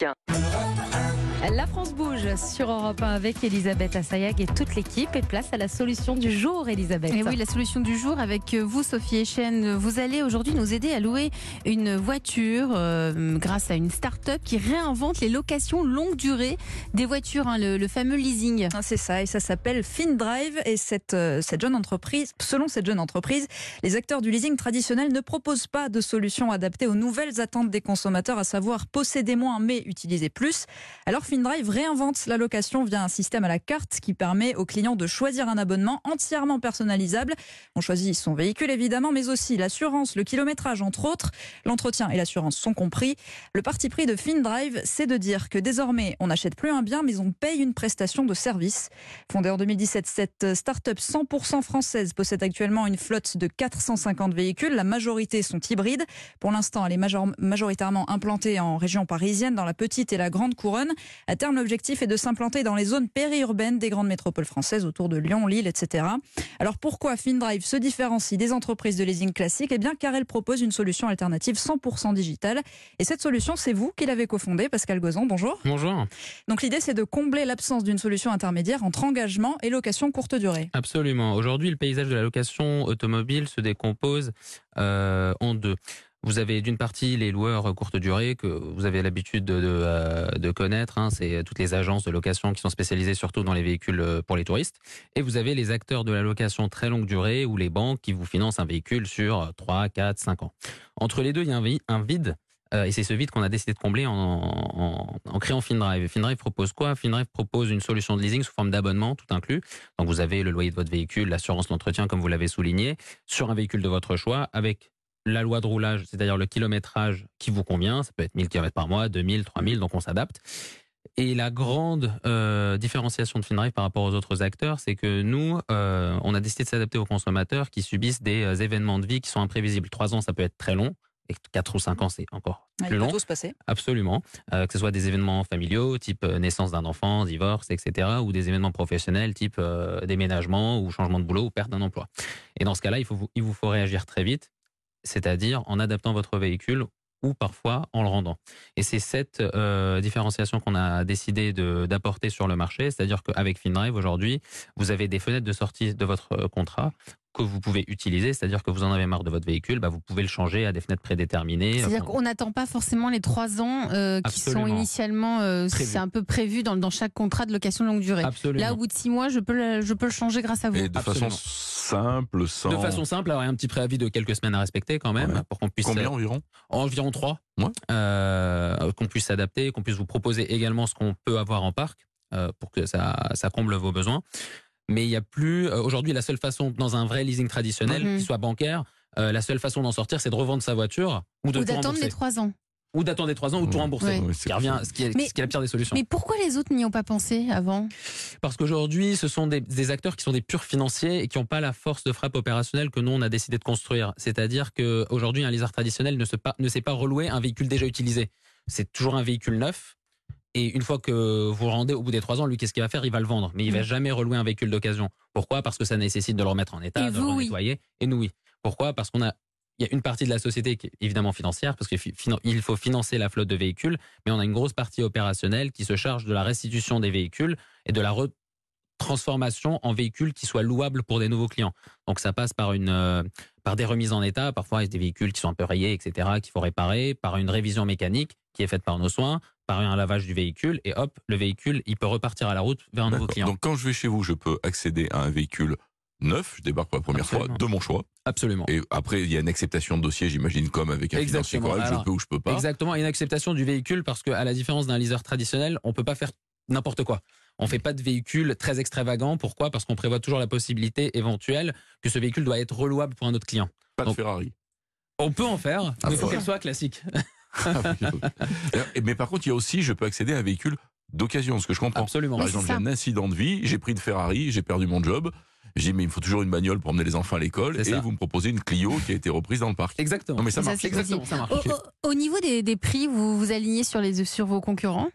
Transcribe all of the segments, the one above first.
Don't. La France bouge sur Europe 1 avec Elisabeth Assayag et toute l'équipe et place à la solution du jour, Elisabeth. Et oui, la solution du jour avec vous, Sophie Echen. Vous allez aujourd'hui nous aider à louer une voiture euh, grâce à une start-up qui réinvente les locations longue durée des voitures, hein, le, le, fameux leasing. Ah, c'est ça, et ça s'appelle FinDrive. Et cette, euh, cette jeune entreprise, selon cette jeune entreprise, les acteurs du leasing traditionnel ne proposent pas de solution adaptée aux nouvelles attentes des consommateurs, à savoir posséder moins mais utiliser plus. Alors FinDrive réinvente la location via un système à la carte qui permet aux clients de choisir un abonnement entièrement personnalisable. On choisit son véhicule évidemment, mais aussi l'assurance, le kilométrage entre autres. L'entretien et l'assurance sont compris. Le parti pris de FinDrive, c'est de dire que désormais on n'achète plus un bien, mais on paye une prestation de service. Fondée en 2017, cette start-up 100% française possède actuellement une flotte de 450 véhicules. La majorité sont hybrides. Pour l'instant, elle est major majoritairement implantée en région parisienne, dans la petite et la grande couronne. À terme, l'objectif est de s'implanter dans les zones périurbaines des grandes métropoles françaises autour de Lyon, Lille, etc. Alors pourquoi FinDrive se différencie des entreprises de leasing classiques Eh bien car elle propose une solution alternative 100% digitale. Et cette solution, c'est vous qui l'avez cofondée, Pascal Gozon. Bonjour. Bonjour. Donc l'idée, c'est de combler l'absence d'une solution intermédiaire entre engagement et location courte durée. Absolument. Aujourd'hui, le paysage de la location automobile se décompose euh, en deux. Vous avez d'une partie les loueurs courte durée que vous avez l'habitude de, euh, connaître. Hein, c'est toutes les agences de location qui sont spécialisées surtout dans les véhicules euh, pour les touristes. Et vous avez les acteurs de la location très longue durée ou les banques qui vous financent un véhicule sur 3, 4, 5 ans. Entre les deux, il y a un vide. Euh, et c'est ce vide qu'on a décidé de combler en, en, en créant FinDrive. FinDrive propose quoi? FinDrive propose une solution de leasing sous forme d'abonnement, tout inclus. Donc vous avez le loyer de votre véhicule, l'assurance, l'entretien, comme vous l'avez souligné, sur un véhicule de votre choix, avec la loi de roulage, c'est-à-dire le kilométrage qui vous convient. Ça peut être 1000 km par mois, 2000, 3000, donc on s'adapte. Et la grande euh, différenciation de FinDrive par rapport aux autres acteurs, c'est que nous, euh, on a décidé de s'adapter aux consommateurs qui subissent des euh, événements de vie qui sont imprévisibles. Trois ans, ça peut être très long. Et 4 ou 5 ans, c'est encore plus il peut long. tout se passer. Absolument. Que ce soit des événements familiaux, type naissance d'un enfant, divorce, etc., ou des événements professionnels, type déménagement ou changement de boulot ou perte d'un emploi. Et dans ce cas-là, il, faut, il vous faut réagir très vite, c'est-à-dire en adaptant votre véhicule ou parfois en le rendant. Et c'est cette euh, différenciation qu'on a décidé d'apporter sur le marché, c'est-à-dire qu'avec FinDrive, aujourd'hui, vous avez des fenêtres de sortie de votre euh, contrat que vous pouvez utiliser, c'est-à-dire que vous en avez marre de votre véhicule, bah vous pouvez le changer à des fenêtres prédéterminées. C'est-à-dire qu'on n'attend pas forcément les trois ans euh, qui sont initialement, euh, c'est un peu prévu dans, dans chaque contrat de location longue durée. Absolument. Là, au bout de six mois, je peux le, je peux le changer grâce à vous. Et de Absolument. façon simple, sans. De façon simple, alors il y a un petit préavis de quelques semaines à respecter quand même, Ouais. pour qu'on puisse Combien environ? Environ trois, Ouais. euh, qu'on puisse s'adapter, qu'on puisse vous proposer également ce qu'on peut avoir en parc euh, pour que ça, ça comble vos besoins. Mais il n'y a plus euh, aujourd'hui la seule façon dans un vrai leasing traditionnel Mhm. qui soit bancaire, euh, la seule façon d'en sortir, c'est de revendre sa voiture ou de Ou d'attendre les trois ans. Ou d'attendre trois ans ou de tout rembourser. Ouais. Ce qui revient, ce qui est, Mais- ce qui est la pire des solutions. Mais pourquoi les autres n'y ont pas pensé avant? Parce qu'aujourd'hui, ce sont des, des acteurs qui sont des purs financiers et qui n'ont pas la force de frappe opérationnelle que nous, on a décidé de construire. C'est-à-dire qu'aujourd'hui, un leaser traditionnel ne, se pas, ne sait pas relouer un véhicule déjà utilisé. C'est toujours un véhicule neuf. Et une fois que vous le rendez au bout des trois ans, lui, qu'est-ce qu'il va faire? Il va le vendre. Mais il va Mm. jamais relouer un véhicule d'occasion. Pourquoi? Parce que ça nécessite de le remettre en état, Et de vous, le oui. nettoyer. Et nous, oui. Pourquoi? Parce qu'on a. Il y a une partie de la société qui est évidemment financière, parce qu'il faut financer la flotte de véhicules, mais on a une grosse partie opérationnelle qui se charge de la restitution des véhicules et de la transformation en véhicules qui soient louables pour des nouveaux clients. Donc ça passe par une euh, par des remises en état, parfois des véhicules qui sont un peu rayés, etc., qu'il faut réparer, par une révision mécanique qui est faite par nos soins, par un lavage du véhicule, et hop, le véhicule, il peut repartir à la route vers un nouveau client. Donc quand je vais chez vous, je peux accéder à un véhicule neuf, je débarque pour la première Absolument. fois, de mon choix. Absolument. Et après, il y a une acceptation de dossier, j'imagine, comme avec un financier Exactement. correct, Alors, je peux ou je peux pas. Exactement, une acceptation du véhicule parce qu'à la différence d'un leaser traditionnel, on peut pas faire n'importe quoi. On fait pas de véhicule très extravagant. Pourquoi? Parce qu'on prévoit toujours la possibilité éventuelle que ce véhicule doit être relouable pour un autre client. Pas de Ferrari. On peut en faire, Ah, mais il faut qu'elle soit classique. Ah, Mais par contre, il y a aussi, je peux accéder à un véhicule d'occasion, ce que je comprends. Absolument. Par exemple, j'ai un incident de vie, j'ai pris une Ferrari, j'ai perdu mon job. J'ai dit, mais il me faut toujours une bagnole pour emmener les enfants à l'école. Et ça. vous me proposez une Clio qui a été reprise dans le parc. Exactement. Non, mais ça Ça, marche. Exactement, ça marche. Au, au- au niveau des, des prix, vous vous alignez sur, les, sur vos concurrents?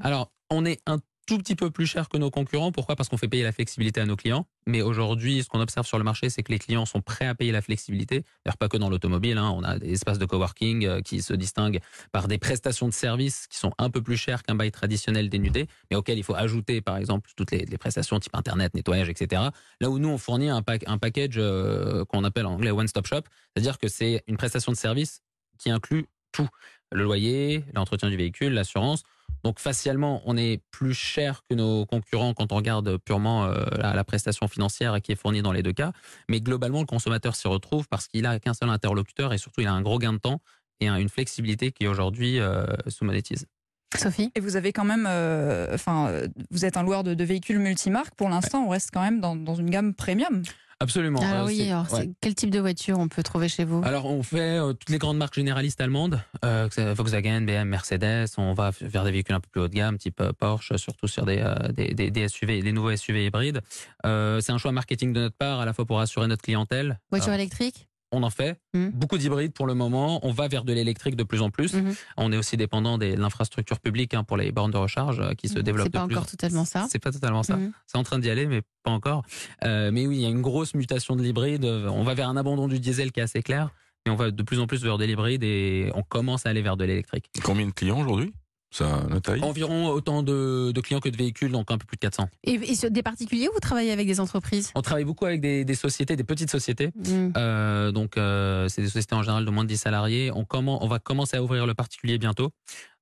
Alors, on est un tout petit peu plus cher que nos concurrents. Pourquoi? Parce qu'on fait payer la flexibilité à nos clients. Mais aujourd'hui, ce qu'on observe sur le marché, c'est que les clients sont prêts à payer la flexibilité. D'ailleurs, pas que dans l'automobile. Hein. On a des espaces de coworking euh, qui se distinguent par des prestations de services qui sont un peu plus chères qu'un bail traditionnel dénudé, mais auxquels il faut ajouter, par exemple, toutes les, les prestations type Internet, nettoyage, etc. Là où nous, on fournit un, pack, un package euh, qu'on appelle en anglais one-stop shop, c'est-à-dire que c'est une prestation de service qui inclut tout. Le loyer, l'entretien du véhicule, l'assurance. Donc facialement, on est plus cher que nos concurrents quand on regarde purement euh, la, la, prestation financière qui est fournie dans les deux cas. Mais globalement, le consommateur s'y retrouve parce qu'il a qu'un seul interlocuteur et surtout il a un gros gain de temps et une flexibilité qui aujourd'hui euh, sous-monétise. Sophie? Et vous avez quand même, euh, enfin, euh, vous êtes un loueur de, de véhicules multimarques. Pour l'instant, ouais. on reste quand même dans, dans une gamme premium. Absolument. Alors oui, alors ouais. quel type de voiture on peut trouver chez vous? Alors on fait euh, toutes les grandes marques généralistes allemandes, euh, Volkswagen, BM, Mercedes. On va vers des véhicules un peu plus haut de gamme, type euh, Porsche, surtout sur des, euh, des, des, des, SUV, des nouveaux SUV hybrides. Euh, c'est un choix marketing de notre part, à la fois pour assurer notre clientèle. Voiture électrique? On en fait. Mmh. Beaucoup d'hybrides pour le moment. On va vers de l'électrique de plus en plus. Mmh. On est aussi dépendant de l'infrastructure publique hein, pour les bornes de recharge euh, qui se mmh. développent. C'est pas de encore plus. totalement ça. C'est pas totalement ça. C'est en train d'y aller, mais pas encore. Euh, mais oui, il y a une grosse mutation de l'hybride. On va vers un abandon du diesel qui est assez clair. Mais on va de plus en plus vers de l'hybride et on commence à aller vers de l'électrique. Combien de clients aujourd'hui? Ça, la taille Environ autant de, de, clients que de véhicules, donc un peu plus de 400. Et, et sur des particuliers ou vous travaillez avec des entreprises? On travaille beaucoup avec des, des sociétés, des petites sociétés. Mmh. Euh, donc, euh, c'est des sociétés en général de moins de 10 salariés. On, comment, on va commencer à ouvrir le particulier bientôt.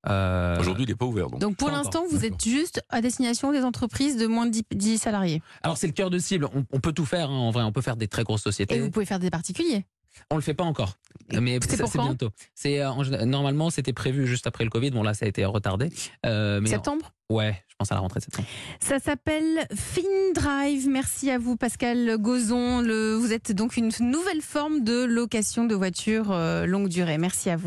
Euh... Aujourd'hui, il n'est pas ouvert. Donc, donc pour l'instant, vous êtes juste à destination des entreprises de moins de 10, 10 salariés. Alors, c'est le cœur de cible. On, on peut tout faire, hein, en vrai. On peut faire des très grosses sociétés. Et vous pouvez faire des particuliers on le fait pas encore, mais c'est bientôt. C'est euh, normalement c'était prévu juste après le Covid. Bon là ça a été retardé. Euh, mais septembre. En, ouais, je pense à la rentrée de septembre. Ça s'appelle FinDrive. Merci à vous Pascal Gozon. Le, vous êtes donc une nouvelle forme de location de voitures euh, longue durée. Merci à vous.